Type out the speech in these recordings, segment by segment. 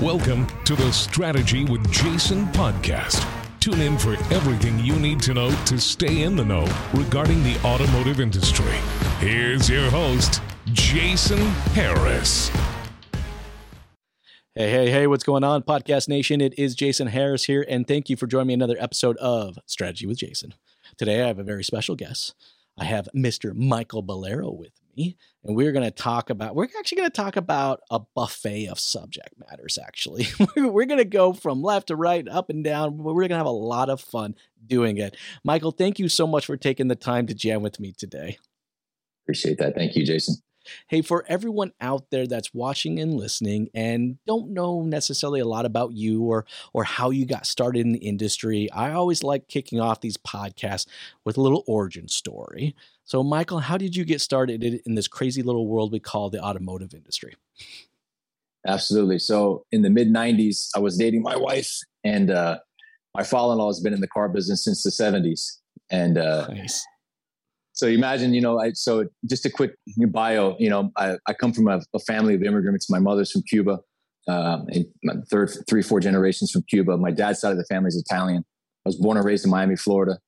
Welcome to the Strategy with Jason podcast. Tune in for everything you need to know to stay in the know regarding the automotive industry. Here's your host, Jason Harris. Hey, hey, hey, what's going on, Podcast Nation? It is Jason Harris here, and thank you for joining me another episode of Strategy with Jason. Today, I have a very special guest. I have Mr. Michael Bolero with me, and we're going to talk about, we're actually going to talk about a buffet of subject matters, actually. we're going to go from left to right, up and down. We're going to have a lot of fun doing it. Michael, thank you so much for taking the time to jam with me today. Appreciate that. Thank you, Jason. Hey, for everyone out there that's watching and listening and don't know necessarily a lot about you or or how you got started in the industry, I always like kicking off these podcasts with a little origin story. So, Michael, how did you get started in this crazy little world we call the automotive industry? Absolutely. So, in the mid 90s, I was dating my wife, and uh, my father in law has been in the car business since the 70s. And uh, nice. So, imagine, you know, I, so just a quick bio, you know, I, I come from a, a, family of immigrants. My mother's from Cuba, um, third, three, four generations from Cuba. My dad's side of the family is Italian. I was born and raised in Miami, Florida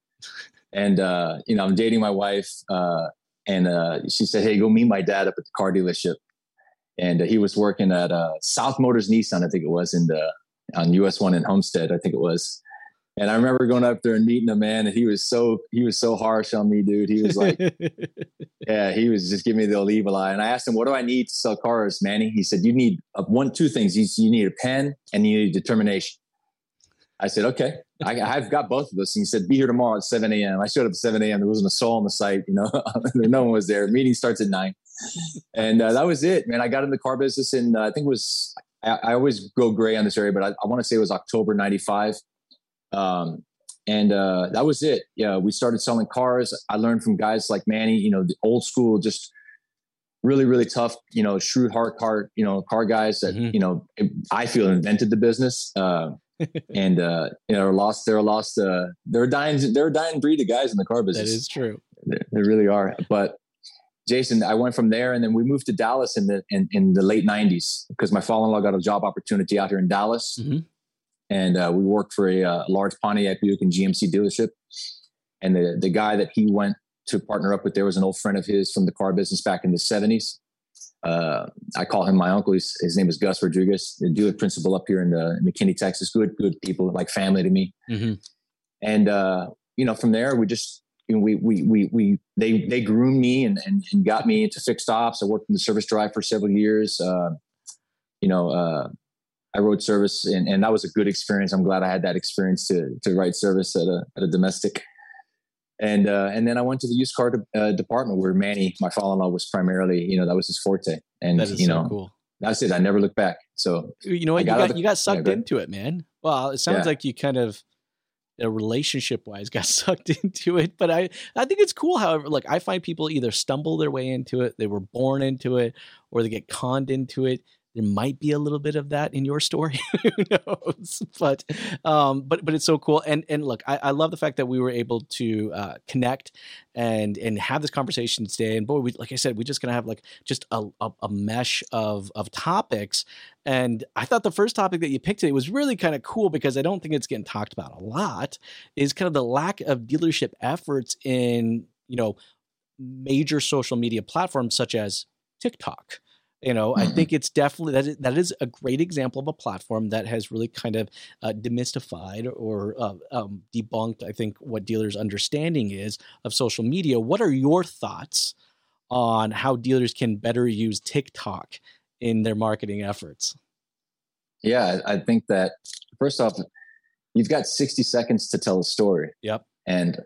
and uh, you know i'm dating my wife uh, and uh, she said hey go meet my dad up at the car dealership and uh, he was working at uh, south motors nissan i think it was in the on us one in homestead i think it was and i remember going up there and meeting a man and he was so he was so harsh on me dude he was like yeah he was just giving me the evil eye and i asked him what do i need to sell cars manny he said you need one two things you need a pen and you need determination I said, okay, I, have got both of those. And he said, be here tomorrow at 7 a.m. I showed up at 7 a.m. There wasn't a soul on the site, you know, no one was there. Meeting starts at nine. And uh, that was it, man. I got in the car business and uh, I think it was, I, I, always go gray on this area, but I, I want to say it was October 95. Um, and uh, that was it. Yeah, we started selling cars. I learned from guys like Manny, you know, the old school, just really, really tough, you know, shrewd, hard car, you know, car guys that, mm-hmm. you know, I feel invented the business. Uh, and uh, you know, lost. They're lost. Uh, they're a dying. They're a dying breed of guys in the car business. That is true. They, they, really are. But Jason, I went from there, and then we moved to Dallas in the in, in the late '90s because my father-in-law got a job opportunity out here in Dallas, mm-hmm. And uh, we worked for a, a uh, large Pontiac Buick and GMC dealership. And the the guy that he went to partner up with there was an old friend of his from the car business back in the '70s uh, I call him my uncle. He's, his name is Gus Rodriguez, the Buick principal up here in the McKinney, Texas. Good, good people, like family to me. Mm-hmm. And uh, you know, from there, we just you know, we we we we they they groomed me and, and, and got me into fixed ops. I worked in the service drive for several years. Uh, you know, uh, I rode service, and, and that was a good experience. I'm glad I had that experience to to ride service at a at a domestic and uh, and then I went to the used car de- uh, department where Manny, my father-in-law, was primarily, you know, that was his forte. And that is you so know, cool. That's it. I never looked back. So you know what, got you got, the, you got sucked yeah, into it, man. Well, it sounds yeah. like you kind of, uh, relationship wise, got sucked into it. But I I think it's cool. However, like I find people either stumble their way into it, they were born into it, or they get conned into it there might be a little bit of that in your story who knows? But um but but it's so cool. And and look i, I love the fact that we were able to uh, connect and and have this conversation today. And boy we like i said we're just gonna have like just a, a, a mesh of of topics. And i thought the first topic that you picked today was really kind of cool because i don't think it's getting talked about a lot is kind of the lack of dealership efforts in you know major social media platforms such as tiktok you know, mm-hmm. I think it's definitely that is, that is a great example of a platform that has really kind of uh, demystified or uh, um, debunked, I think, what dealers' understanding is of social media. What are your thoughts on how dealers can better use TikTok in their marketing efforts? Yeah, I think that first off, you've got 60 seconds to tell a story. Yep. And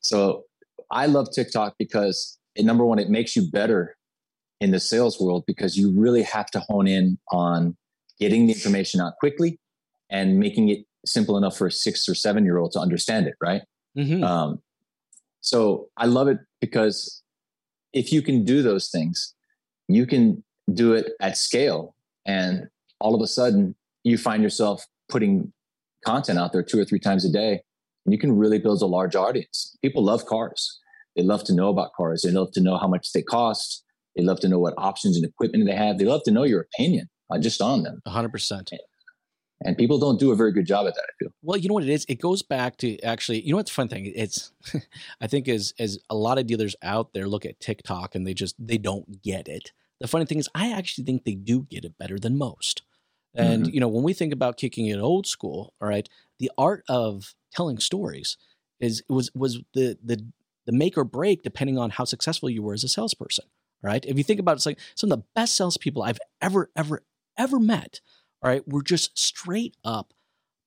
so I love TikTok because number one, it makes you better in the sales world because you really have to hone in on getting the information out quickly and making it simple enough for a six or seven year old to understand it right? Mm-hmm. um, so i love it because if you can do those things you can do it at scale and all of a sudden you find yourself putting content out there two or three times a day and you can really build a large audience. People love cars. They love to know about cars. They love to know how much they cost they love to know what options and equipment they have. They love to know your opinion, uh, just on them. 100%. and people don't do a very good job at that. I feel. Well, you know what it is. It goes back to actually. You know what's the fun thing? It's, I think as as a lot of dealers out there look at TikTok and they just they don't get it. The funny thing is, I actually think they do get it better than most. And mm-hmm. you know, when we think about kicking it old school, all right, the art of telling stories is was was the the the make or break depending on how successful you were as a salesperson. Right? If you think about it, it's like some of the best salespeople I've ever ever ever met all right, we're just straight up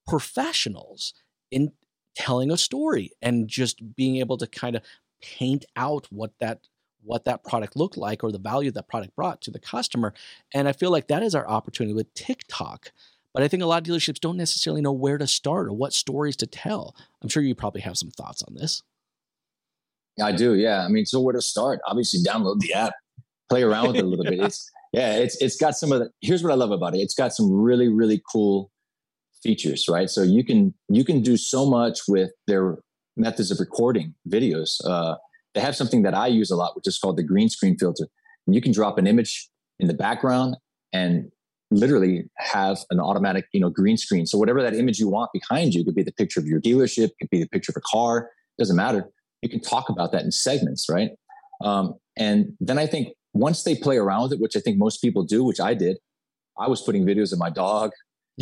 professionals in telling a story and just being able to kind of paint out what that what that product looked like or the value that product brought to the customer. And I feel like that is our opportunity with TikTok. But I think a lot of dealerships don't necessarily know where to start or what stories to tell. I'm sure you probably have some thoughts on this. I do, yeah. I mean, so where to start? Obviously, download the app, play around with it a little bit. It's yeah, it's it's got some of the. Here's what I love about it. It's got some really really cool features, right? So you can you can do so much with their methods of recording videos. Uh, they have something that I use a lot, which is called the green screen filter. And you can drop an image in the background and literally have an automatic, you know, green screen. So whatever that image you want behind you could be the picture of your dealership, could be the picture of a car, doesn't matter. You can talk about that in segments, right? Um, and then I think once they play around with it, which I think most people do, which I did, I was putting videos of my dog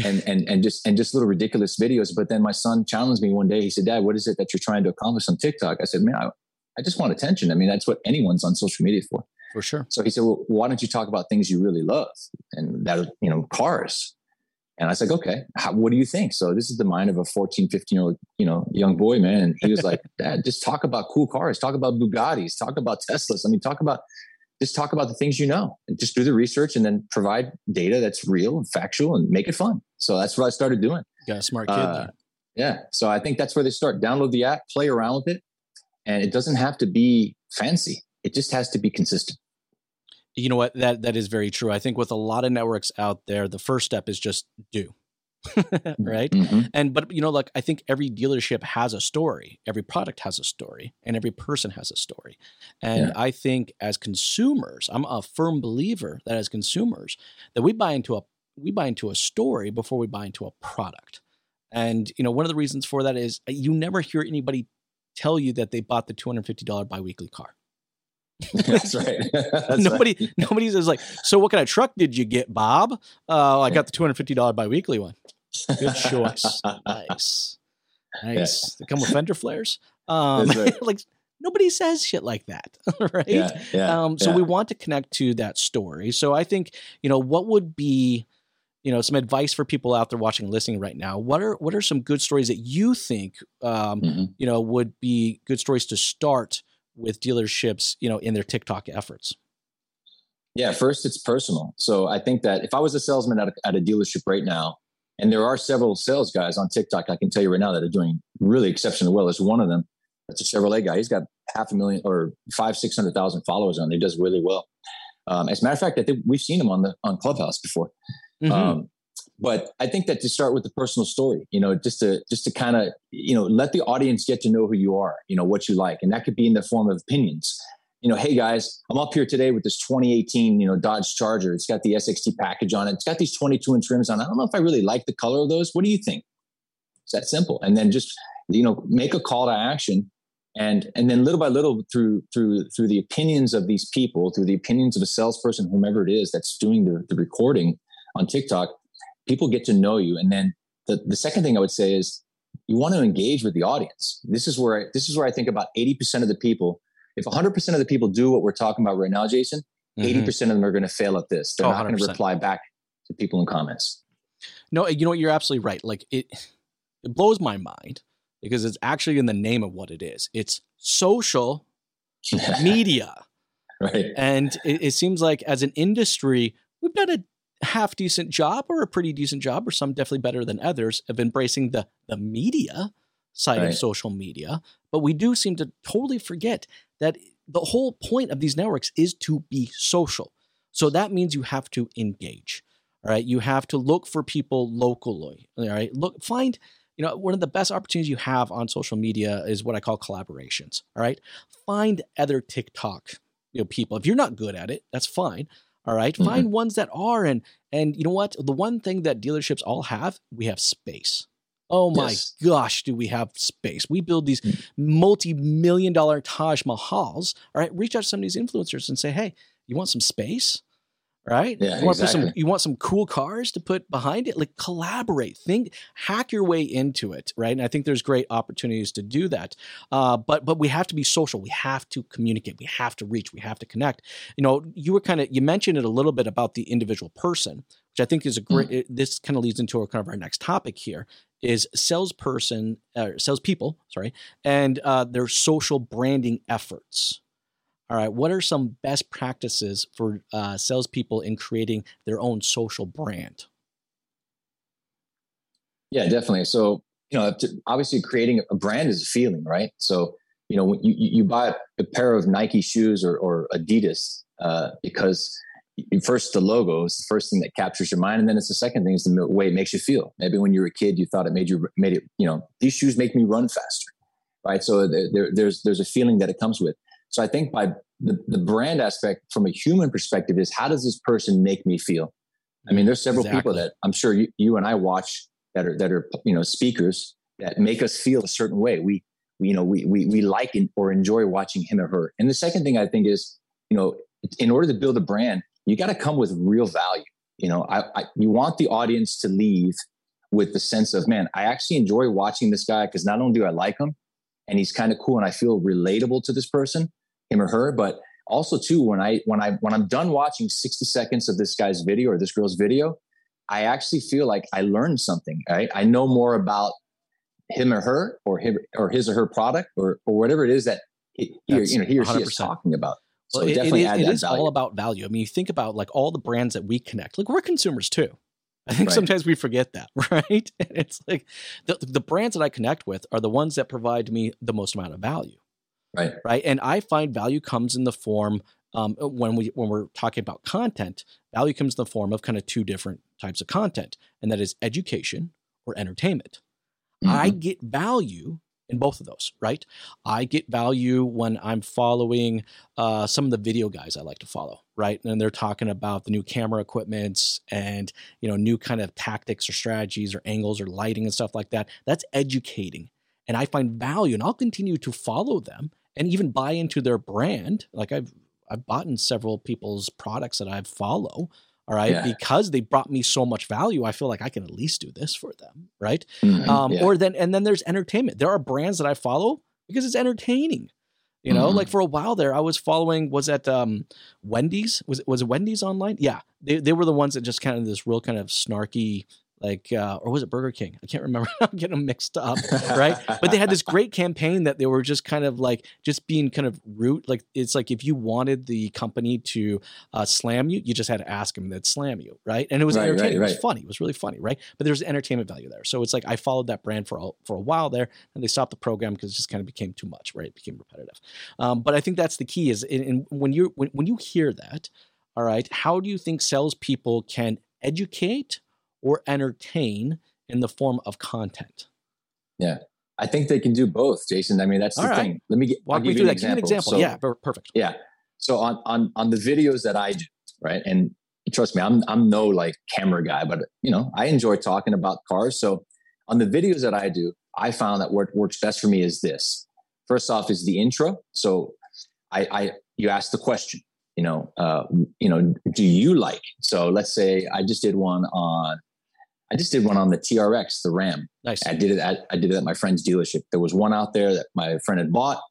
and and and just and just little ridiculous videos. But then my son challenged me one day. He said, "Dad, what is it that you're trying to accomplish on TikTok?" I said, "Man, I, I just want attention. I mean, that's what anyone's on social media for." For sure. So he said, "Well, why don't you talk about things you really love?" And that you know, cars. And I was like, okay, how, what do you think? So this is the mind of a 14, 15 year old, you know, young boy, man. And he was like, Dad, just talk about cool cars, talk about Bugattis, talk about Teslas. I mean, talk about just talk about the things you know and just do the research and then provide data that's real and factual and make it fun. So that's what I started doing. Got a smart kid. Uh, yeah. So I think that's where they start. Download the app, play around with it. And it doesn't have to be fancy. It just has to be consistent. You know what? That that is very true. I think with a lot of networks out there, the first step is just do. right mm-hmm. and but you know like i think every dealership has a story every product has a story and every person has a story and yeah. i think as consumers i'm a firm believer that as consumers that we buy into a we buy into a story before we buy into a product and you know one of the reasons for that is uh, you never hear anybody tell you that they bought the $250 biweekly car That's right. That's nobody, right. like, so what kind of truck did you get, Bob? Uh, I got the two hundred fifty dollar biweekly one. Good choice. nice, nice. Yeah. They come with fender flares. Um, right. like nobody says shit like that, right? Yeah, yeah, um, so we want to connect to that story. So I think you know what would be you know some advice for people out there watching listening right now what are what are some good stories that you think um, mm-hmm. you know would be good stories to start with dealerships, you know, in their TikTok efforts? Yeah, first it's personal. So I think that if I was a salesman at a, at a dealership right now, and there are several sales guys on TikTok, I can tell you right now that are doing really exceptionally well. There's one of them that's a Chevrolet guy. He's got half a million or five, six hundred thousand followers on. He does really well. Um, as a matter of fact, I think we've seen him on the on Clubhouse before. Mm-hmm. Um, but I think that to start with the personal story, you know, just to just to kind of you know let the audience get to know who you are, you know, what you like, and that could be in the form of opinions. You know, hey guys, I'm up here today with this 2018, you know, Dodge Charger. It's got the SXT package on it. It's got these 22 inch rims on. it. I don't know if I really like the color of those. What do you think? It's that simple. And then just you know make a call to action and and then little by little through through through the opinions of these people through the opinions of a salesperson whomever it is that's doing the, the recording on tiktok people get to know you. And then the, the second thing I would say is you want to engage with the audience. This is where I, this is where I think about 80% of the people, if 100% of the people do what we're talking about right now, Jason, mm-hmm. 80% of them are going to fail at this. They're oh, not going to reply back to people in comments. No, you know what? You're absolutely right. Like it, it blows my mind because it's actually in the name of what it is. It's social media. Right. And it, it, seems like as an industry, we've done a half decent job or a pretty decent job, or some definitely better than others, of embracing the the media side right. of social media. But we do seem to totally forget that the whole point of these networks is to be social. So that means you have to engage. All right. You have to look for people locally. All right. Look, find, you know, one of the best opportunities you have on social media is what I call collaborations. All right. Find other TikTok, you know, people. If you're not good at it, that's fine All right? mm-hmm. Find ones that are and and you know what? The one thing that dealerships all have, we have space. Oh my yes. gosh, do we have space? We build these mm. multi-million dollar Taj Mahals. All right, reach out to some of these influencers and say, "Hey, you want some space? right? Yeah, you want exactly. some you want some cool cars to put behind it? Like collaborate, think, hack your way into it, right? And I think there's great opportunities to do that. Uh, but but we have to be social. We have to communicate. We have to reach. We have to connect. You know, you were kind of you mentioned it a little bit about the individual person, which I think is a great. Mm. This kind of leads into our kind of our next topic here is salesperson, uh, salespeople, sorry, and uh, their social branding efforts all right, what are some best practices for uh, salespeople in creating their own social brand? Yeah, definitely. So, you know, obviously creating a brand is a feeling, right? So, you know, when you, you buy a pair of Nike shoes or, or Adidas uh, because first the logo is the first thing that captures your mind, and then it's the second thing is the way it makes you feel. Maybe when you were a kid, you thought it made you made it. You know, these shoes make me run faster, right? So there, there's there's a feeling that it comes with. So I think by the, the brand aspect from a human perspective is how does this person make me feel? I mean, there's several exactly. people that I'm sure you, you and I watch that are that are you know speakers that make us feel a certain way. We, we you know we we we like or enjoy watching him or her. And the second thing I think is you know in order to build a brand, you got to come with real value. You know, I, I you want the audience to leave with the sense of man, I actually enjoy watching this guy because not only do I like him and he's kind of cool and I feel relatable to this person, him or her. But also too, when I when I when I'm done watching 60 seconds of this guy's video or this girl's video, I actually feel like I learned something. Right? I know more about him or her or him or his or her product or or whatever it is that he, he or, you know he or 100%. she is talking about. So well, it, definitely it is, it is all about value. I mean, you think about like all the brands that we connect. Like we're consumers too. I think right. sometimes we forget that, right? And it's like the, the brands that I connect with are the ones that provide me the most amount of value. Right. Right. And I find value comes in the form um, when we when we're talking about content, value comes in the form of kind of two different types of content, and that is education or entertainment. Mm-hmm. I get value in both of those, right? I get value when I'm following uh, some of the video guys I like to follow, right? And they're talking about the new camera equipments and you know new kind of tactics or strategies or angles or lighting and stuff like that. That's educating, and I find value, and I'll continue to follow them and even buy into their brand. Like I've I've bought in several people's products that I follow. All right, yeah. because they brought me so much value, I feel like I can at least do this for them, right? Mm-hmm, um, yeah. Or then, and then there's entertainment. There are brands that I follow because it's entertaining. You know, mm-hmm. like for a while there, I was following. Was that um, Wendy's? Was it was it Wendy's online? Yeah, they they were the ones that just kind of this real kind of snarky like uh, or was it Burger King? I can't remember. I'm getting them mixed up, right? but they had this great campaign that they were just kind of like just being kind of root. Like it's like if you wanted the company to uh, slam you, you just had to ask them that slam you, right? And it was right, entertaining. Right, right. It was funny. It was really funny, right? But there's entertainment value there. So it's like I followed that brand for a, for a while there, and they stopped the program because it just kind of became too much, right? It became repetitive. Um, but I think that's the key is in, in when you when, when you hear that, all right, how do you think salespeople can educate? Or entertain in the form of content? Yeah. I think they can do both, Jason. I mean, that's the right. thing. Let me get, walk me through that. Give an example. So, yeah, perfect. Yeah. So on on on the videos that I do, right? And trust me, I'm I'm no like camera guy, but you know, I enjoy talking about cars. So on the videos that I do, I found that what works best for me is this. First off, is the intro. So I, I you ask the question, you know, uh, you know, do you like? So let's say I just did one on I just did one on the TRX, the Ram. Nice. I did it. At, I did it at my friend's dealership. There was one out there that my friend had bought,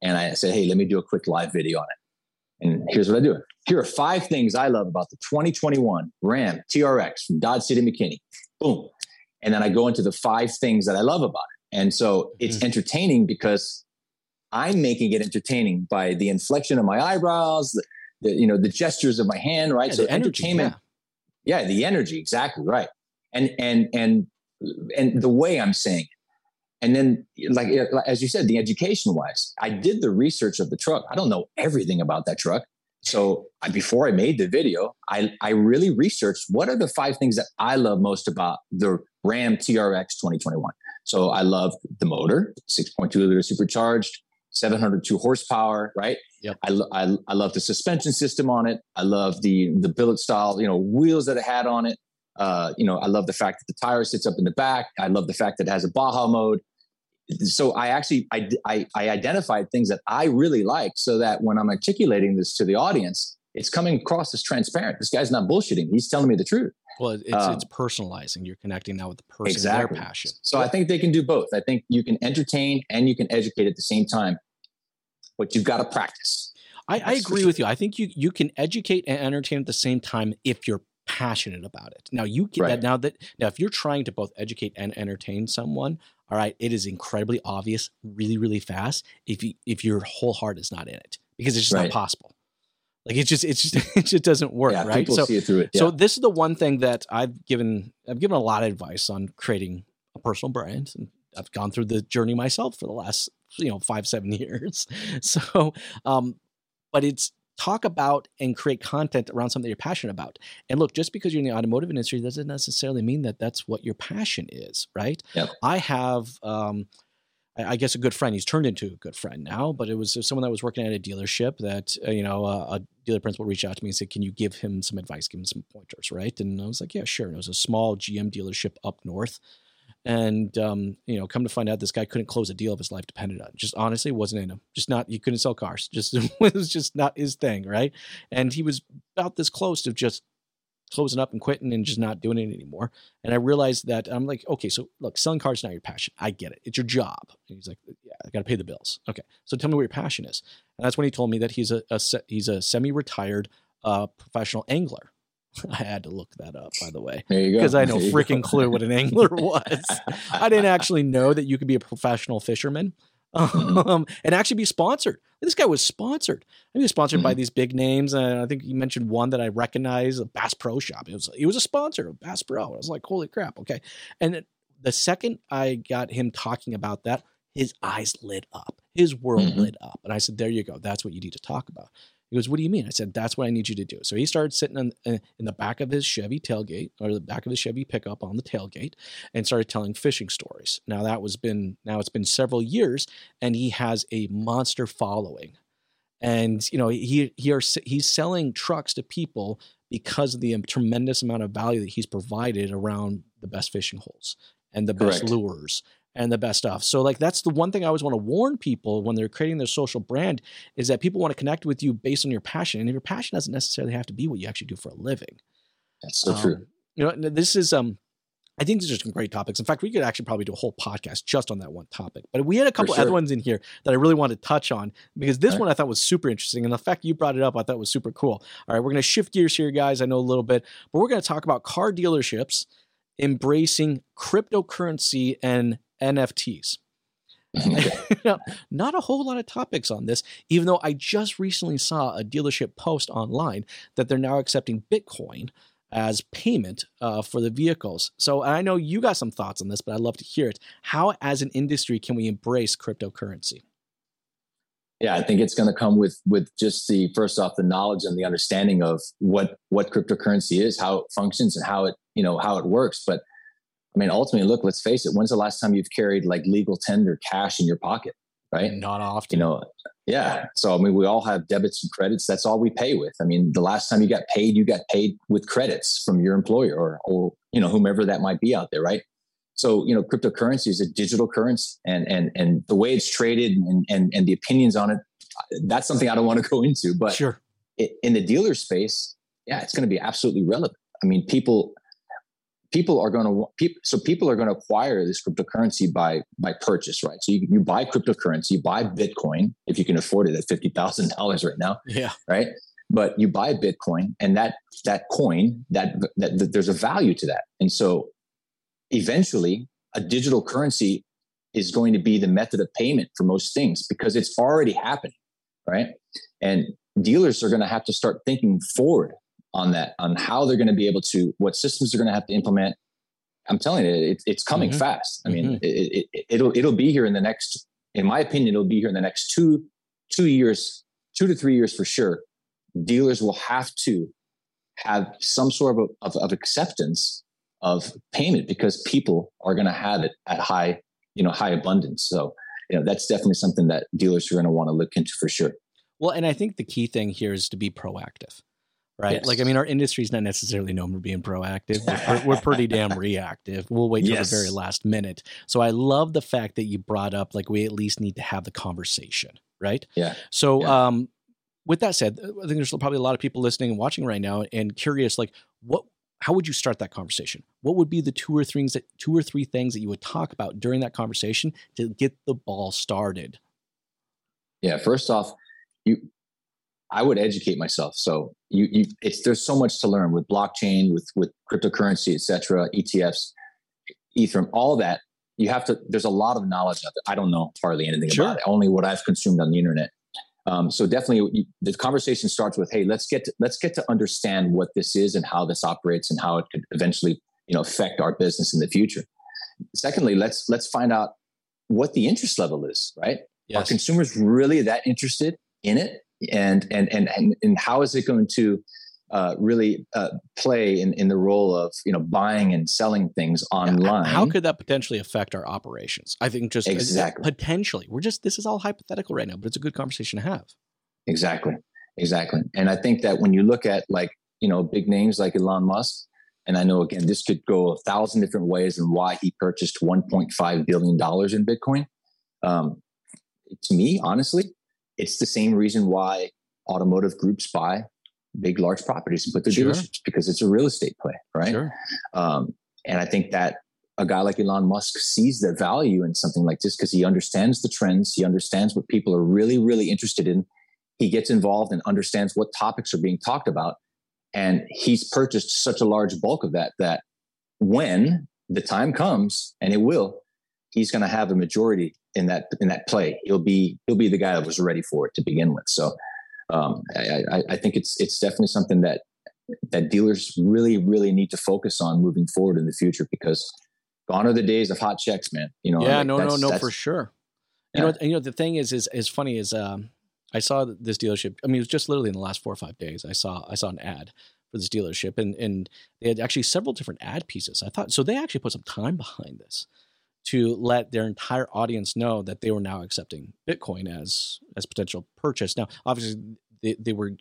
and I said, "Hey, let me do a quick live video on it." And here's what I do. Here are five things I love about the 2021 Ram TRX from Dodge City McKinney. Boom. And then I go into the five things that I love about it. And so it's mm-hmm. entertaining because I'm making it entertaining by the inflection of my eyebrows, the, the you know the gestures of my hand, right? Yeah, so energy, entertainment. Yeah. yeah, the energy, exactly right and and and and the way I'm saying it. And then, like as you said, the education wise, I did the research of the truck. I don't know everything about that truck. So I, before I made the video, I, I really researched what are the five things that I love most about the Ram TRX 2021. So I love the motor, 6.2 liter supercharged. 702 horsepower, right? Yep. I, I, I love the suspension system on it. I love the the billet style, you know, wheels that it had on it. Uh, you know, I love the fact that the tire sits up in the back. I love the fact that it has a Baja mode. So I actually I, I, I identified things that I really like, so that when I'm articulating this to the audience, it's coming across as transparent. This guy's not bullshitting. He's telling me the truth. Well, it's um, it's personalizing. You're connecting now with the person, exactly. their passion. So I think they can do both. I think you can entertain and you can educate at the same time, but you've got to practice. I, I agree with you. I think you you can educate and entertain at the same time if you're passionate about it. Now you get right. that now that now if you're trying to both educate and entertain someone, all right, it is incredibly obvious really really fast if you if your whole heart is not in it because it's just right. not possible. Like it just it's just it just doesn't work, yeah, right? People so, see it through it. Yeah. So this is the one thing that I've given I've given a lot of advice on creating a personal brand and I've gone through the journey myself for the last you know five seven years so um but it's talk about and create content around something you're passionate about. And look, just because you're in the automotive industry doesn't necessarily mean that that's what your passion is, right? Yep. I have, um, I guess, a good friend. He's turned into a good friend now, but it was someone that was working at a dealership that, uh, you know, uh, a dealer principal reached out to me and said, Can you give him some advice, give him some pointers, right? And I was like, Yeah, sure. And it was a small GM dealership up north. And um, you know, come to find out, this guy couldn't close a deal if his life depended on it. Just honestly, wasn't in him. Just not. He couldn't sell cars. Just it was just not his thing, right? And he was about this close to just closing up and quitting and just not doing it anymore. And I realized that I'm like, okay, so look, selling cars is not your passion. I get it. It's your job. And he's like, yeah, I got to pay the bills. Okay, so tell me what your passion is. And that's when he told me that he's a, a he's a semi-retired uh, professional angler. I had to look that up, by the way. There you go. Because I no freaking clue what an angler was. I didn't actually know that you could be a professional fisherman mm-hmm. um, and actually be sponsored. This guy was sponsored. He was sponsored mm-hmm. by these big names. And I think you mentioned one that I recognize, a Bass Pro Shop. It was he was a sponsor of Bass Pro. I was like, holy crap, okay. And the second I got him talking about that, his eyes lit up. His world mm-hmm. lit up. And I said, there you go. That's what you need to talk about. He goes, "What do you mean?" I said, "That's what I need you to do." So he started sitting in, in the back of his Chevy tailgate or the back of his Chevy pickup on the tailgate and started telling fishing stories. Now that was been now it's been several years, and he has a monster following. And you know he he are, he's selling trucks to people because of the um, tremendous amount of value that he's provided around the best fishing holes and the best Correct. lures and the best stuff. So like that's the one thing I always want to warn people when they're creating their social brand is that people want to connect with you based on your passion. And your passion doesn't necessarily have to be what you actually do for a living. That's so um, true. You know, this is um I think these are some great topics. In fact, we could actually probably do a whole podcast just on that one topic. But we had a couple sure. other ones in here that I really wanted to touch on because this right. one I thought was super interesting. And the fact you brought it up, I thought was super cool. All right, we're going to shift gears here, guys. I know a little bit, but we're going to talk about car dealerships embracing cryptocurrency and NFTs. not a whole lot of topics on this, even though I just recently saw a dealership post online that they're now accepting Bitcoin as payment uh, for the vehicles. So I know you got some thoughts on this, but I'd love to hear it. How, as an industry, can we embrace cryptocurrency? Yeah, I think it's going to come with with just the first off the knowledge and the understanding of what what cryptocurrency is, how it functions, and how it you know how it works. But I mean, ultimately, look, let's face it. When's the last time you've carried like legal tender cash in your pocket? Right? Not often. You know, yeah. So I mean, we all have debits and credits. That's all we pay with. I mean, the last time you got paid, you got paid with credits from your employer or or you know whomever that might be out there, right? So you know, cryptocurrency is a digital currency, and and and the way it's traded and and and the opinions on it, that's something I don't want to go into. But sure, in the dealer space, yeah, it's going to be absolutely relevant. I mean, people people are going to so people are going to acquire this cryptocurrency by by purchase right? So you, you buy cryptocurrency you buy bitcoin if you can afford it at $50000 right now yeah. right? But you buy bitcoin and that that coin that, that, that there's a value to that. And so eventually a digital currency is going to be the method of payment for most things because it's already happening right? And dealers are going to have to start thinking forward on that on how they're going to be able to what systems they're going to have to implement i'm telling you it, it's coming mm-hmm. fast i mean mm-hmm. it, it, it'll it'll be here in the next in my opinion it'll be here in the next two two years two to three years for sure dealers will have to have some sort of, of, of acceptance of payment because people are going to have it at high you know high abundance so you know, that's definitely something that dealers are going to want to look into for sure. Well, and I think the key thing here is to be proactive right? Yes. Like, I mean, our industry is not necessarily known for being proactive. We're, we're pretty damn reactive. We'll wait till yes. the very last minute. So I love the fact that you brought up like we at least need to have the conversation, right? Yeah. So, yeah. um, with that said, I think there's probably a lot of people listening and watching right now and curious, like, what, how would you start that conversation? What would be the two or three things that two or three things that you would talk about during that conversation to get the ball started? Yeah. First off, you I would educate myself. So you, you it's there's so much to learn with blockchain, with with cryptocurrency, etc., ETFs, Ethereum, all that. You have to. There's a lot of knowledge out there. I don't know hardly anything sure. about it. Only what I've consumed on the internet. Um, so definitely, the conversation starts with, "Hey, let's get to, let's get to understand what this is and how this operates and how it could eventually, you know, affect our business in the future." Secondly, let's let's find out what the interest level is. Right? Yes. Are consumers really that interested in it? And and and and, and how is it going to uh, really uh, play in, in the role of you know buying and selling things online. How could that potentially affect our operations? I think just exactly potentially. We're just this is all hypothetical right now, but it's a good conversation to have. Exactly, exactly. And I think that when you look at like you know big names like Elon Musk, and I know again this could go a thousand different ways and why he purchased 1.5 billion dollars in Bitcoin. Um, to me, honestly, it's the same reason why automotive groups buy big, large properties and put their sure. dealerships because it's a real estate play, right? Sure. Um, and I think that a guy like Elon Musk sees the value in something like this because he understands the trends, he understands what people are really, really interested in. He gets involved and understands what topics are being talked about. And he's purchased such a large bulk of that that when the time comes, and it will, he's going to have a majority in that in that play. He'll be he'll be the guy that was ready for it to begin with. So um, I, I, think it's it's definitely something that that dealers really really need to focus on moving forward in the future because gone are the days of hot checks, man. You know, yeah, like no, no, no, for sure. You know, you know the thing is, is as funny as um, I saw this dealership. I mean, it was just literally in the last four or five days. I saw I saw an ad for this dealership, and and they had actually several different ad pieces. I thought so. They actually put some time behind this to let their entire audience know that they were now accepting Bitcoin as as potential purchase. Now, obviously, they, they were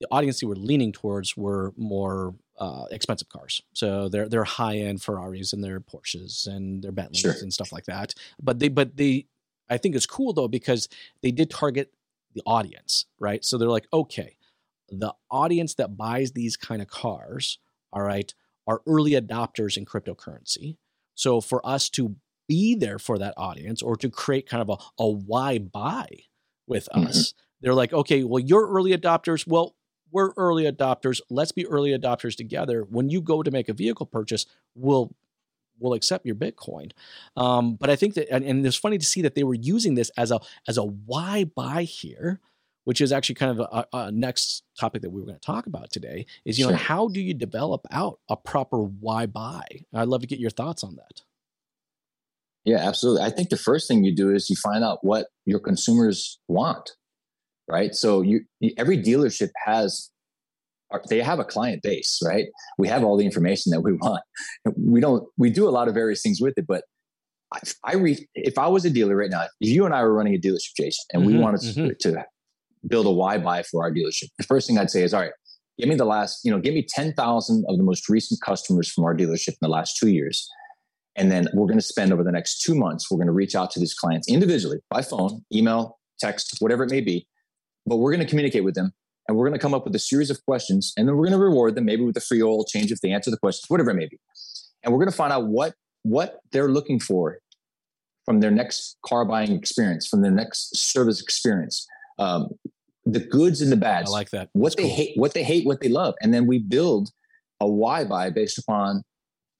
the audience they were leaning towards were more uh, expensive cars. So they're they're high end Ferraris and their Porsches and their Bentleys sure. and stuff like that. But they but they I think it's cool though because they did target the audience, right? So they're like, okay, the audience that buys these kind of cars, all right, are early adopters in cryptocurrency. So for us to be there for that audience or to create kind of a, a why buy with mm-hmm. us, they're like, okay, well, you're early adopters. Well, we're early adopters. Let's be early adopters together. When you go to make a vehicle purchase, we'll we'll accept your Bitcoin. Um, but I think that, and, and, it's funny to see that they were using this as a as a why buy here, which is actually kind of a, a next topic that we were going to talk about today. Is you sure. know how do you develop out a proper why buy? I'd love to get your thoughts on that. Yeah, absolutely. I think the first thing you do is you find out what your consumers want, right? So you every dealership has they have a client base, right? We have all the information that we want. We don't we do a lot of various things with it, but I, I read if I was a dealer right now, if you and I were running a dealership, Jason, and mm-hmm, we wanted mm-hmm. to build a why buy for our dealership, the first thing I'd say is, all right, give me the last, you know, give me 10,000 of the most recent customers from our dealership in the last two years and then we're going to spend over the next two months, we're going to reach out to these clients individually by phone, email, text, whatever it may be. But we're going to communicate with them and we're going to come up with a series of questions and then we're going to reward them maybe with a free oil change if they answer the questions, whatever it may be. And we're going to find out what, what they're looking for from their next car buying experience, from their next service experience. Um, the goods and the bads. I like that. What That's they cool. hate, what they hate, what they love. And then we build a why buy based upon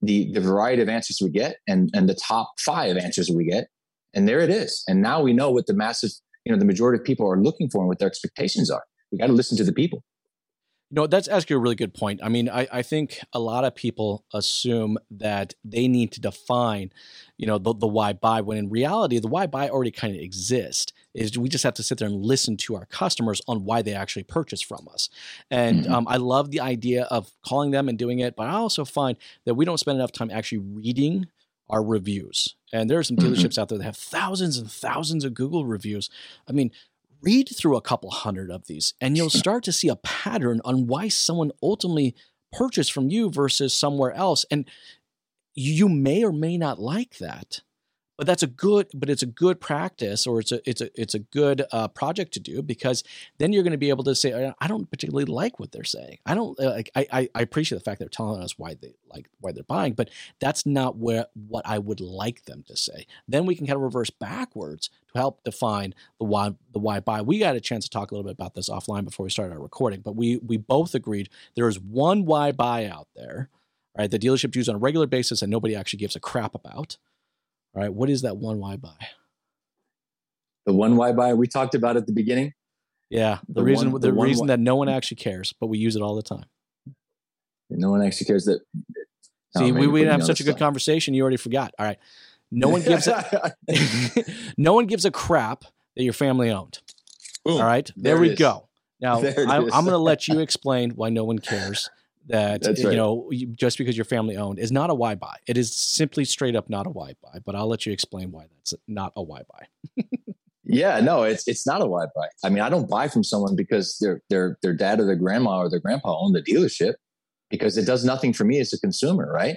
the the variety of answers we get and and the top five answers we get and there it is and now we know what the massive you know the majority of people are looking for and what their expectations are we got to listen to the people no, that's actually a really good point. I mean, I, I think a lot of people assume that they need to define, you know, the, the why buy when in reality, the why buy already kind of exists. Is we just have to sit there and listen to our customers on why they actually purchase from us. And mm-hmm. um, I love the idea of calling them and doing it, but I also find that we don't spend enough time actually reading our reviews. And there are some mm-hmm. dealerships mm-hmm. out there that have thousands and thousands of Google reviews. I mean, read through a couple hundred of these and you'll start to see a pattern on why someone ultimately purchased from you versus somewhere else. And you may or may not like that but that's a good but it's a good practice or it's a it's a it's a good uh, project to do because then you're going to be able to say i don't particularly like what they're saying. I don't uh, like I, I appreciate the fact they're telling us why they like why they're buying but that's not where what i would like them to say. Then we can kind of reverse backwards to help define the why the why buy. We got a chance to talk a little bit about this offline before we started our recording but we we both agreed there is one why buy out there right the dealership use on a regular basis and nobody actually gives a crap about all right, what is that one why buy? The one why buy we talked about at the beginning. Yeah, the, the reason one, the, the reason that no one actually cares, but we use it all the time. No one actually cares that. See, oh, we, we have such a good conversation. You already forgot. All right, no one gives a, no one gives a crap that your family owned. Boom, all right, there, there we is. go. Now I, I'm going to let you explain why no one cares that right. you know just because your family owned is not a why buy. It is simply straight up not a why buy. But I'll let you explain why that's not a why buy. yeah, no, it's it's not a why buy. I mean, I don't buy from someone because their their their dad or their grandma or their grandpa owned the dealership because it does nothing for me as a consumer, right?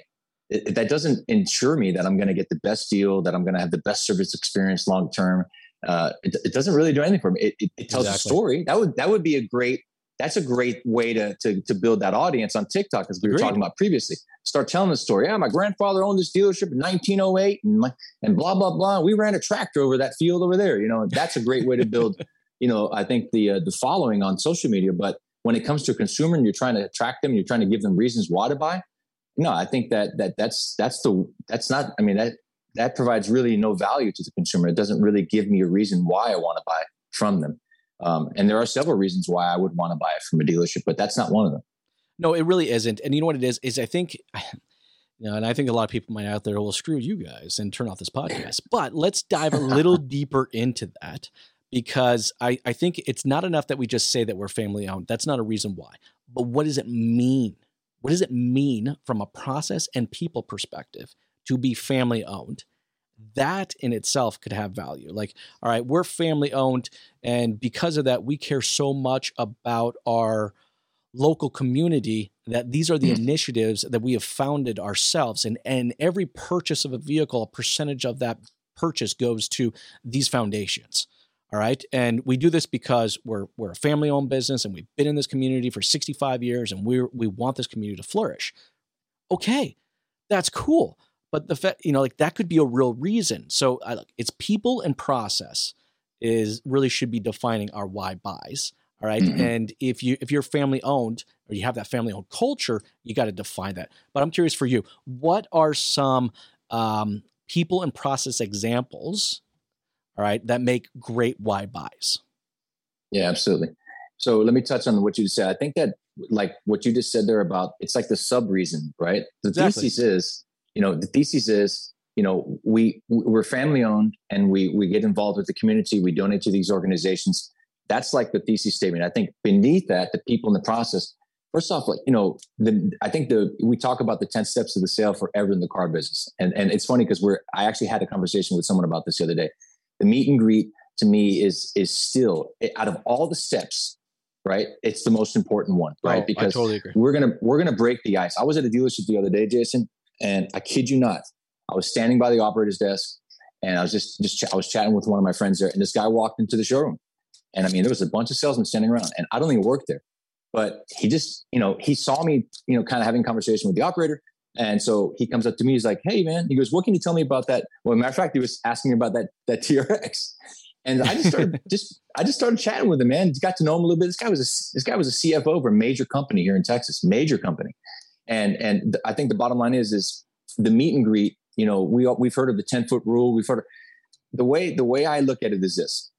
It, that doesn't ensure me that I'm going to get the best deal, that I'm going to have the best service experience long term. Uh, it, it, doesn't really do anything for me. It, it, it tells exactly. a story. That would that would be a great that's a great way to, to, to build that audience on TikTok, as we were talking about previously. Start telling the story. Yeah, my grandfather owned this dealership in 1908 and, my, and blah, blah, blah. We ran a tractor over that field over there. You know, that's a great way to build, you know, I think the, uh, the following on social media. But when it comes to a consumer and you're trying to attract them, you're trying to give them reasons why to buy. No, I think that, that that's, that's the, that's not, I mean, that, that provides really no value to the consumer. It doesn't really give me a reason why I want to buy from them. Um, and there are several reasons why I would want to buy it from a dealership, but that's not one of them. No, it really isn't. And you know what it is? Is I think, you know, and I think a lot of people might out there will screw you guys and turn off this podcast. But let's dive a little deeper into that because I, I think it's not enough that we just say that we're family owned. That's not a reason why. But what does it mean? What does it mean from a process and people perspective to be family owned? That in itself could have value. Like, all right, we're family owned, and because of that, we care so much about our local community that these are the mm. initiatives that we have founded ourselves and and every purchase of a vehicle a percentage of that purchase goes to these foundations all right and we do this because we're we're a family owned business and we've been in this community for 65 years and we we want this community to flourish okay that's cool but the fact you know like that could be a real reason so uh, it's people and process is really should be defining our why buys all right? mm-hmm. and if you if you're family owned or you have that family owned culture you got to define that but i'm curious for you what are some um, people and process examples all right that make great why buys yeah absolutely so let me touch on what you said i think that like what you just said there about it's like the sub reason right the exactly. thesis is you know the thesis is you know we we're family owned and we we get involved with the community we donate to these organizations. That's like the thesis statement. I think beneath that the people in the process first off like you know the i think the we talk about the 10 steps of the sale forever in the car business. And and it's funny because we're i actually had a conversation with someone about this the other day. The meet and greet to me is is still eh, out of all the steps right it's the most important one right? Oh, because totally we're gonna we're gonna break the ice. I was at a dealership the other day jason and I kid you not, I was standing by the operator's desk and I was just, just, ch- I was chatting with one of my friends there and this guy walked into the showroom. And I mean, there was a bunch of salesmen standing around and I don't even work there, but he just, you know, he saw me, you know, kind of having conversation with the operator. And so he comes up to me, he's like, Hey man, he goes, what can you tell me about that? Well, matter of fact, he was asking me about that, that TRX. And I just started just I just started chatting with him, man. Got to know him a little bit. This guy was a this guy was a CFO of a major company here in Texas, major company. And and I think the bottom line is is the meet and greet. You know, we we've heard of the ten foot rule. We've heard of, the way the way I look at it is this: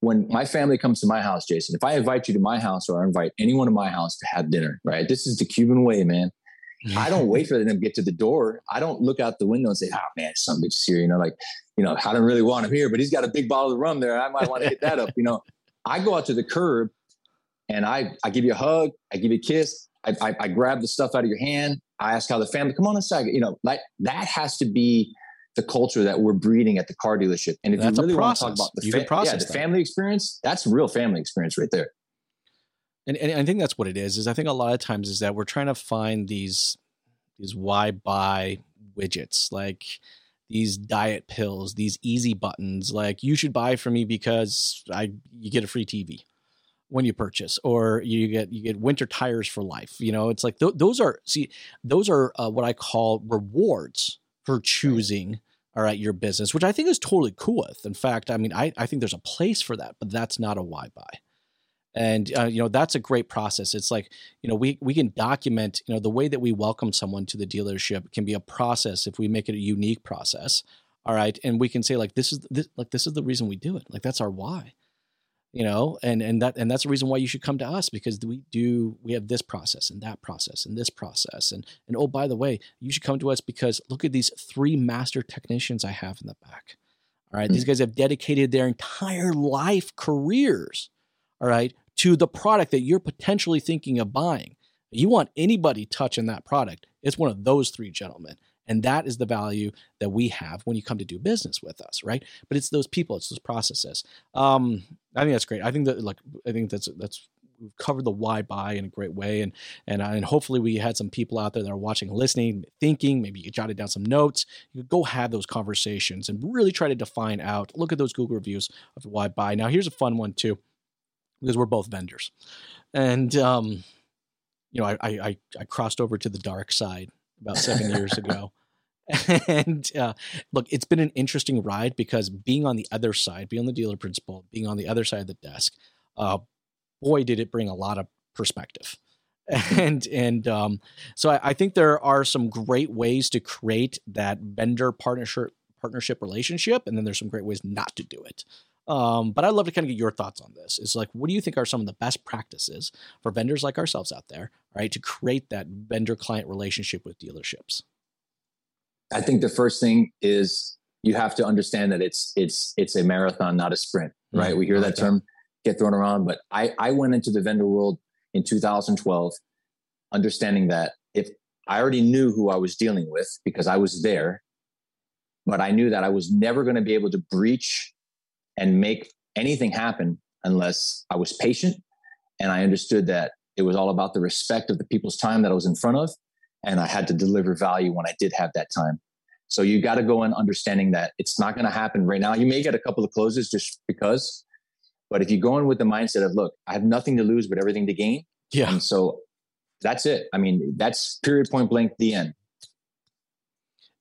when my family comes to my house, Jason, if I invite you to my house or I invite anyone to my house to have dinner, right? This is the Cuban way, man. I don't wait for them to get to the door. I don't look out the window and say, "Oh man, some bitch here," you know, like, you know, I don't really want him here, but he's got a big bottle of rum there. I might want to hit that up, you know. I go out to the curb and I I give you a hug, I give you a kiss, I, I, I grab the stuff out of your hand I ask how the family, come on inside. You know, like that has to be the culture that we're breeding at the car dealership. And if that's you really want to talk about the, fa- yeah, the family experience, that's real family experience right there. And, and I think that's what it is. Is I think a lot of times is that we're trying to find these these why buy widgets like these diet pills, these easy buttons, like you should buy from me because I you get a free TV when you purchase, or you get you get winter tires for life. You know, it's like th- those are see those are uh, what I call rewards for choosing all right your business, which I think is totally cool with. In fact, I mean I I think there's a place for that, but that's not a why buy. And uh, you know that's a great process. It's like you know we we can document you know the way that we welcome someone to the dealership can be a process if we make it a unique process all right? And we can say like this is this like this is the reason we do it. Like that's our why you know and and that and that's the reason why you should come to us because we do we have this process and that process and this process and and oh by the way you should come to us because look at these three master technicians i have in the back all right, mm-hmm. these guys have dedicated their entire life careers all right to the product that you're potentially thinking of buying. You want anybody touching that product, it's one of those three gentlemen. And that is the value that we have when you come to do business with us, right? But it's those people, it's those processes. Um, I think that's great. I think that like I think that's that's we've covered the why buy in a great way, and and and hopefully we had some people out there that are watching, listening, thinking. Maybe you jotted down some notes. You go have those conversations and really try to define out. Look at those Google reviews of why buy. Now here's a fun one too because we're both vendors. And, um, you know, I, I, I crossed over to the dark side about seven years ago. and uh, look, it's been an interesting ride because being on the other side, being on the dealer principal, being on the other side of the desk, uh, boy, did it bring a lot of perspective. And and um, so I, I think there are some great ways to create that vendor partnership partnership relationship, and then there's some great ways not to do it. Um, but I'd love to kind of get your thoughts on this. It's like, what do you think are some of the best practices for vendors like ourselves out there, right, to create that vendor client relationship with dealerships? I think the first thing is you have to understand that it's it's it's a marathon, not a sprint, right? Mm-hmm. We hear that term get thrown around, but I I went into the vendor world in 2012, understanding that if I already knew who I was dealing with because I was there, but I knew that I was never going to be able to breach and make anything happen unless I was patient and I understood that it was all about the respect of the people's time that I was in front of. And I had to deliver value when I did have that time. So you got to go in understanding that it's not going to happen right now. You may get a couple of closes just because, but if you go in with the mindset of, look, I have nothing to lose but everything to gain. Yeah. And so that's it. I mean, that's period point blank, the end.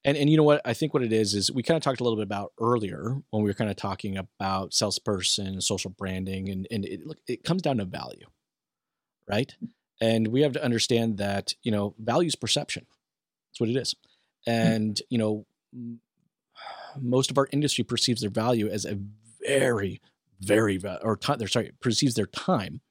And and you know what I think what it is is we kind of talked a little bit about earlier when we were kind of talking about salesperson, social branding, and and it it comes down to value, right? And we have to understand that you know value is perception. That's what it is, and you know most of our industry perceives their value as a very very or time, they're sorry perceives their time.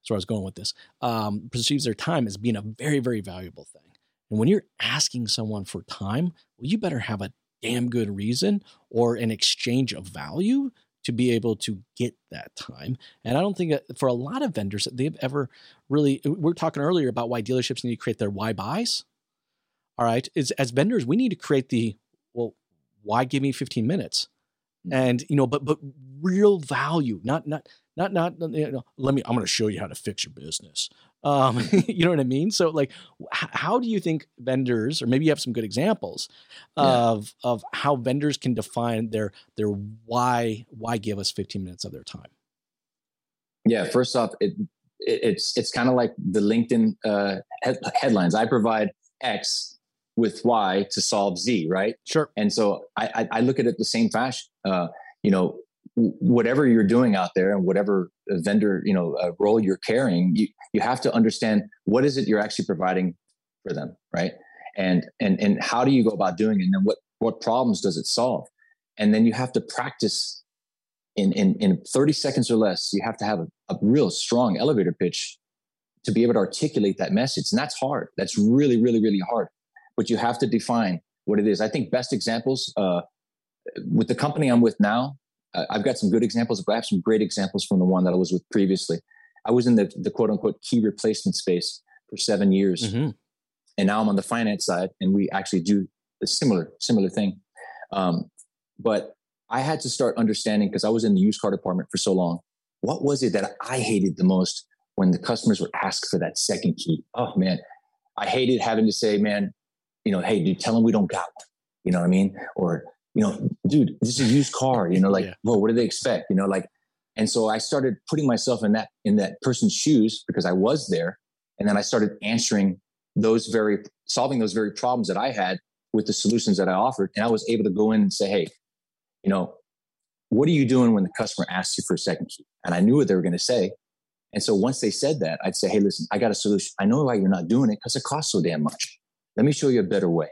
That's where I was going with this. Um, perceives their time as being a very very valuable thing. And when you're asking someone for time, well, you better have a damn good reason or an exchange of value to be able to get that time. And I don't think for a lot of vendors that they've ever really, we we're talking earlier about why dealerships need to create their why buys. All right. Is as vendors, we need to create the, well, why give me 15 minutes? Mm. And, you know, but, but real value, not, not, not, not, you know, let me, I'm going to show you how to fix your business. Um, you know what I mean? So like, how do you think vendors, or maybe you have some good examples of yeah. of how vendors can define their their why why give us 15 minutes of their time? Yeah, first off, it, it it's it's kind of like the LinkedIn uh, head, headlines. I provide X with Y to solve Z, right? Sure. And so I I, I look at it the same fashion. Uh, you know, whatever you're doing out there and whatever vendor you know uh, role you're carrying you you have to understand what is it you're actually providing for them right? And and and how do you go about doing it? And then what what problems does it solve? And then you have to practice in in, in 30 seconds or less you have to have a, a real strong elevator pitch to be able to articulate that message. And that's hard. That's really really really hard. But you have to define what it is. I think best examples uh, with the company i'm with now I've got some good examples, but I have some great examples from the one that I was with previously. I was in the, the quote unquote key replacement space for seven years. Mm-hmm. and now I'm on the finance side, and we actually do a similar similar thing. Um, but I had to start understanding because I was in the used car department for so long. What was it that I hated the most when the customers would ask for that second key? Oh man, I hated having to say, man, you know, hey, dude, tell them we don't got one. You know what I mean? Or, you know, dude, this is a used car. You know, like, yeah. well, what do they expect? You know, like, and so I started putting myself in that in that person's shoes because I was there, and then I started answering those very solving those very problems that I had with the solutions that I offered, and I was able to go in and say, hey, you know, what are you doing when the customer asks you for a second key? And I knew what they were going to say. And so once they said that, I'd say, hey, listen, I got a solution. I know why you're not doing it because it costs so damn much. Let me show you a better way.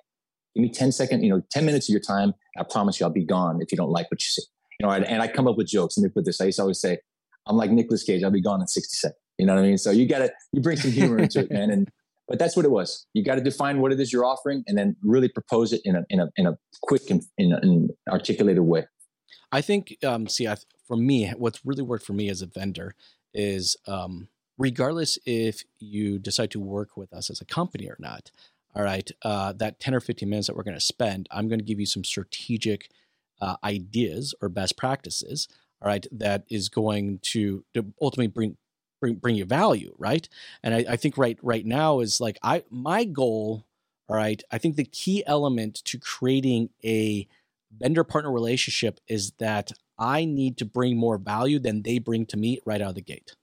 Give me 10 seconds, you know, 10 minutes of your time. I promise you I'll be gone if you don't like what you see. You know, and I come up with jokes. And they put this, I used to always say, I'm like Nicolas Cage, I'll be gone in 60 seconds. You know what I mean? So you gotta, you bring some humor into it, man. And, but that's what it was. You got to define what it is you're offering and then really propose it in a, in a, in a quick and in an articulated way. I think, um, see, I, for me, what's really worked for me as a vendor is, um, regardless if you decide to work with us as a company or not, all right, uh, that 10 or 15 minutes that we're going to spend, I'm going to give you some strategic uh, ideas or best practices, all right, that is going to, to ultimately bring, bring bring you value, right? And I, I think right right now is like I my goal, all right. I think the key element to creating a vendor partner relationship is that I need to bring more value than they bring to me right out of the gate.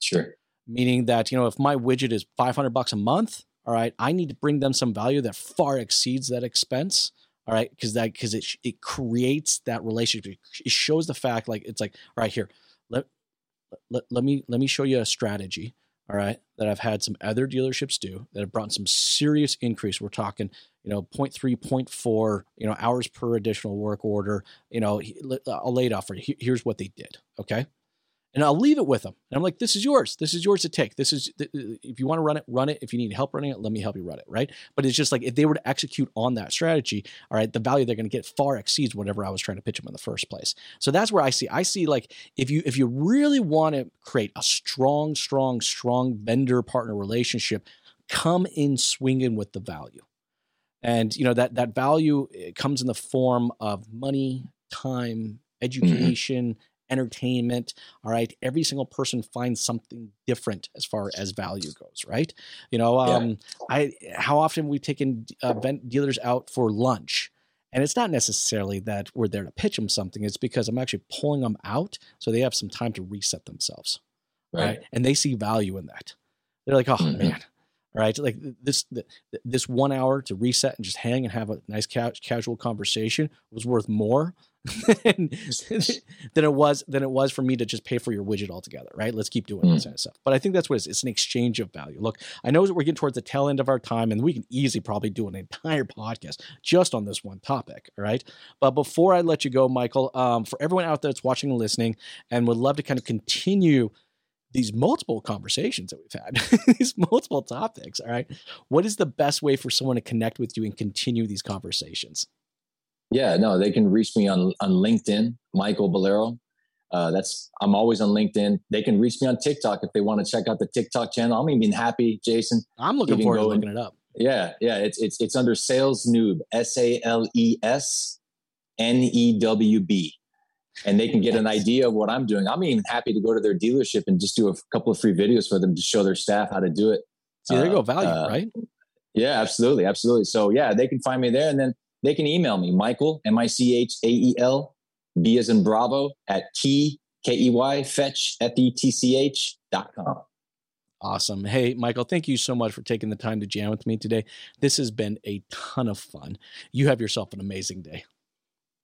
Sure. Meaning that you know if my widget is 500 bucks a month, all right, I need to bring them some value that far exceeds that expense. All right, because that because it it creates that relationship. It shows the fact like it's like all right here. Let, let let me let me show you a strategy. All right, that I've had some other dealerships do that have brought some serious increase. We're talking, you know, 0.3, 0.4, you know, hours per additional work order. You know, lay it off. Here's what they did. Okay and I'll leave it with them. And I'm like, this is yours. This is yours to take. This is, if you want to run it, run it. If you need help running it, let me help you run it. Right. But it's just like, if they were to execute on that strategy, all right, the value they're going to get far exceeds whatever I was trying to pitch them in the first place. So that's where I see, I see like, if you, if you really want to create a strong, strong, strong vendor partner relationship, come in swinging with the value. And, you know, that, that value comes in the form of money, time, mm-hmm. education, entertainment. All right. Every single person finds something different as far as value goes, right? You know, um, yeah. I how often we've taken uh, dealers out for lunch. And it's not necessarily that we're there to pitch them something. It's because I'm actually pulling them out so they have some time to reset themselves. Right. right? And they see value in that. They're like, oh mm-hmm. man, right? Like this, this one hour to reset and just hang and have a nice casual conversation was worth more than, than it was than it was for me to just pay for your widget altogether, right? Let's keep doing mm. this kind of stuff. But I think that's what it is. It's an exchange of value. Look, I know that we're getting towards the tail end of our time, and we can easily probably do an entire podcast just on this one topic. All right. But before I let you go, Michael, um, for everyone out there that's watching and listening, and would love to kind of continue these multiple conversations that we've had, these multiple topics. All right. What is the best way for someone to connect with you and continue these conversations? Yeah, no, they can reach me on on LinkedIn, Michael Bolero. Uh, that's I'm always on LinkedIn. They can reach me on TikTok if they want to check out the TikTok channel. I'm even happy, Jason. I'm looking forward to looking it up. Yeah, yeah. It's it's it's under Sales Newb, S A L E S N E W B, and they can get an idea of what I'm doing. I'm even happy to go to their dealership and just do a couple of free videos for them to show their staff how to do it. See, there you go, value, uh, right? Yeah, absolutely, absolutely. So yeah, they can find me there, and then they can email me, Michael, M I C H A E L, B as in Bravo, at key, K E Y, fetch, F E T C H dot com. Awesome. Hey, Michael, thank you so much for taking the time to jam with me today. This has been a ton of fun. You have yourself an amazing day.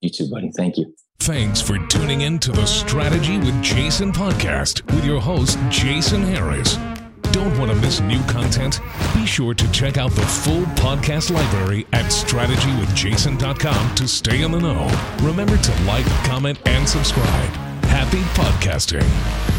You too, buddy. Thank you. Thanks for tuning in to the Strategy with Jason podcast with your host, Jason Harris. Don't want to miss new content? Be sure to check out the full podcast library at strategywithjason.com to stay in the know. Remember to like, comment, and subscribe. Happy podcasting.